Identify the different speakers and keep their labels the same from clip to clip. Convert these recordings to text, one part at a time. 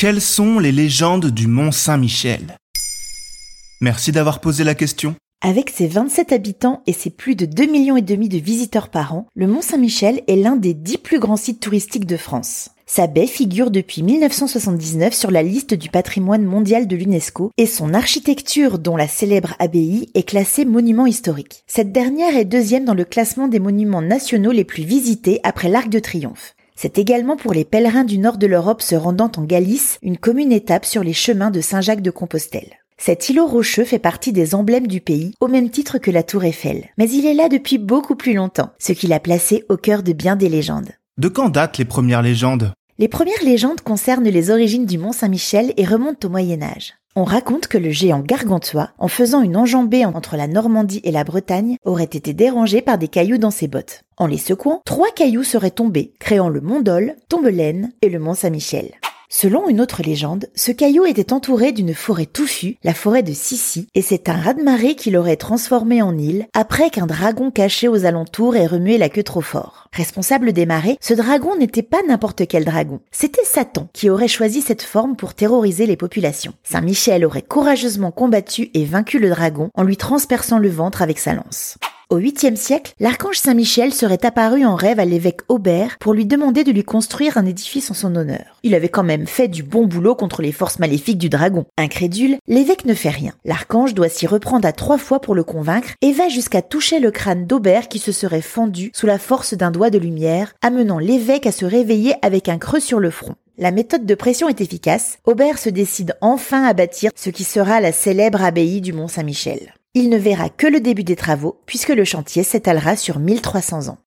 Speaker 1: Quelles sont les légendes du Mont Saint-Michel? Merci d'avoir posé la question.
Speaker 2: Avec ses 27 habitants et ses plus de 2 millions de visiteurs par an, le Mont Saint-Michel est l'un des 10 plus grands sites touristiques de France. Sa baie figure depuis 1979 sur la liste du patrimoine mondial de l'UNESCO et son architecture, dont la célèbre abbaye, est classée monument historique. Cette dernière est deuxième dans le classement des monuments nationaux les plus visités après l'Arc de Triomphe. C'est également pour les pèlerins du nord de l'Europe se rendant en Galice une commune étape sur les chemins de Saint-Jacques de Compostelle. Cet îlot rocheux fait partie des emblèmes du pays, au même titre que la tour Eiffel. Mais il est là depuis beaucoup plus longtemps, ce qui l'a placé au cœur de bien des légendes.
Speaker 1: De quand datent les premières légendes?
Speaker 2: Les premières légendes concernent les origines du Mont Saint-Michel et remontent au Moyen Âge. On raconte que le géant Gargantua, en faisant une enjambée entre la Normandie et la Bretagne, aurait été dérangé par des cailloux dans ses bottes. En les secouant, trois cailloux seraient tombés, créant le mont Dol, Tombelaine et le mont Saint-Michel. Selon une autre légende, ce caillou était entouré d'une forêt touffue, la forêt de Sissi, et c'est un raz-de-marée qui l'aurait transformé en île après qu'un dragon caché aux alentours ait remué la queue trop fort. Responsable des marées, ce dragon n'était pas n'importe quel dragon. C'était Satan qui aurait choisi cette forme pour terroriser les populations. Saint Michel aurait courageusement combattu et vaincu le dragon en lui transperçant le ventre avec sa lance. Au 8e siècle, l'archange Saint-Michel serait apparu en rêve à l'évêque Aubert pour lui demander de lui construire un édifice en son honneur. Il avait quand même fait du bon boulot contre les forces maléfiques du dragon. Incrédule, l'évêque ne fait rien. L'archange doit s'y reprendre à trois fois pour le convaincre et va jusqu'à toucher le crâne d'Aubert qui se serait fendu sous la force d'un doigt de lumière, amenant l'évêque à se réveiller avec un creux sur le front. La méthode de pression est efficace. Aubert se décide enfin à bâtir ce qui sera la célèbre abbaye du Mont Saint-Michel. Il ne verra que le début des travaux, puisque le chantier s'étalera sur 1300 ans.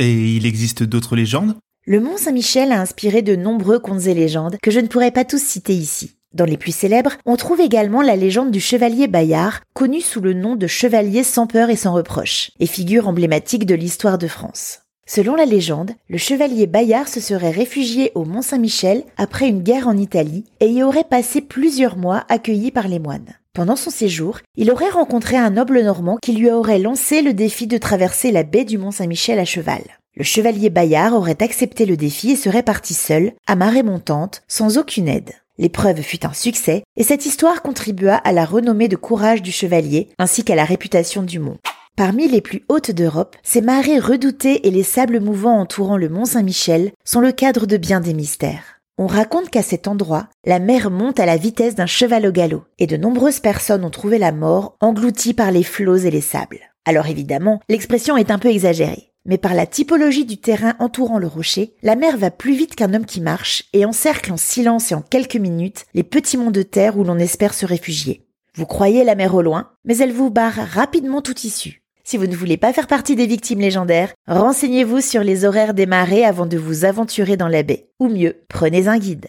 Speaker 1: Et il existe d'autres légendes?
Speaker 2: Le Mont Saint-Michel a inspiré de nombreux contes et légendes que je ne pourrais pas tous citer ici. Dans les plus célèbres, on trouve également la légende du chevalier Bayard, connu sous le nom de chevalier sans peur et sans reproche, et figure emblématique de l'histoire de France. Selon la légende, le chevalier Bayard se serait réfugié au Mont Saint-Michel après une guerre en Italie et y aurait passé plusieurs mois accueilli par les moines. Pendant son séjour, il aurait rencontré un noble normand qui lui aurait lancé le défi de traverser la baie du Mont Saint-Michel à cheval. Le chevalier Bayard aurait accepté le défi et serait parti seul, à marée montante, sans aucune aide. L'épreuve fut un succès, et cette histoire contribua à la renommée de courage du chevalier, ainsi qu'à la réputation du mont. Parmi les plus hautes d'Europe, ces marées redoutées et les sables mouvants entourant le mont Saint-Michel sont le cadre de bien des mystères. On raconte qu'à cet endroit, la mer monte à la vitesse d'un cheval au galop, et de nombreuses personnes ont trouvé la mort englouties par les flots et les sables. Alors évidemment, l'expression est un peu exagérée. Mais par la typologie du terrain entourant le rocher, la mer va plus vite qu'un homme qui marche et encercle en silence et en quelques minutes les petits monts de terre où l'on espère se réfugier. Vous croyez la mer au loin, mais elle vous barre rapidement toute issue. Si vous ne voulez pas faire partie des victimes légendaires, renseignez-vous sur les horaires des marées avant de vous aventurer dans la baie. Ou mieux, prenez un guide.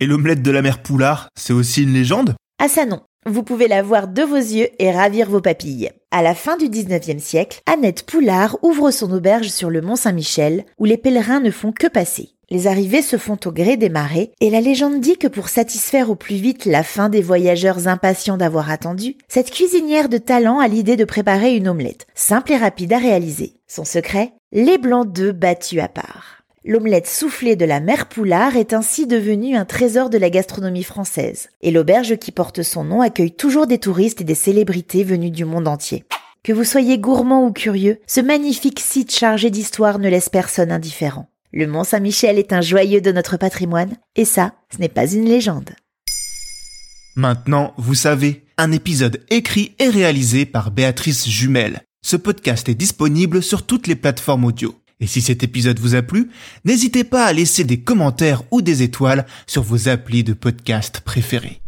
Speaker 1: Et l'omelette de la mère Poulard, c'est aussi une légende?
Speaker 2: Ah ça non. Vous pouvez la voir de vos yeux et ravir vos papilles. À la fin du 19e siècle, Annette Poulard ouvre son auberge sur le Mont Saint-Michel, où les pèlerins ne font que passer. Les arrivées se font au gré des marées, et la légende dit que pour satisfaire au plus vite la faim des voyageurs impatients d'avoir attendu, cette cuisinière de talent a l'idée de préparer une omelette, simple et rapide à réaliser. Son secret? Les blancs d'œufs battus à part. L'omelette soufflée de la mère Poulard est ainsi devenue un trésor de la gastronomie française, et l'auberge qui porte son nom accueille toujours des touristes et des célébrités venus du monde entier. Que vous soyez gourmand ou curieux, ce magnifique site chargé d'histoire ne laisse personne indifférent. Le Mont Saint-Michel est un joyeux de notre patrimoine, et ça, ce n'est pas une légende.
Speaker 1: Maintenant, vous savez, un épisode écrit et réalisé par Béatrice Jumel. Ce podcast est disponible sur toutes les plateformes audio. Et si cet épisode vous a plu, n'hésitez pas à laisser des commentaires ou des étoiles sur vos applis de podcast préférés.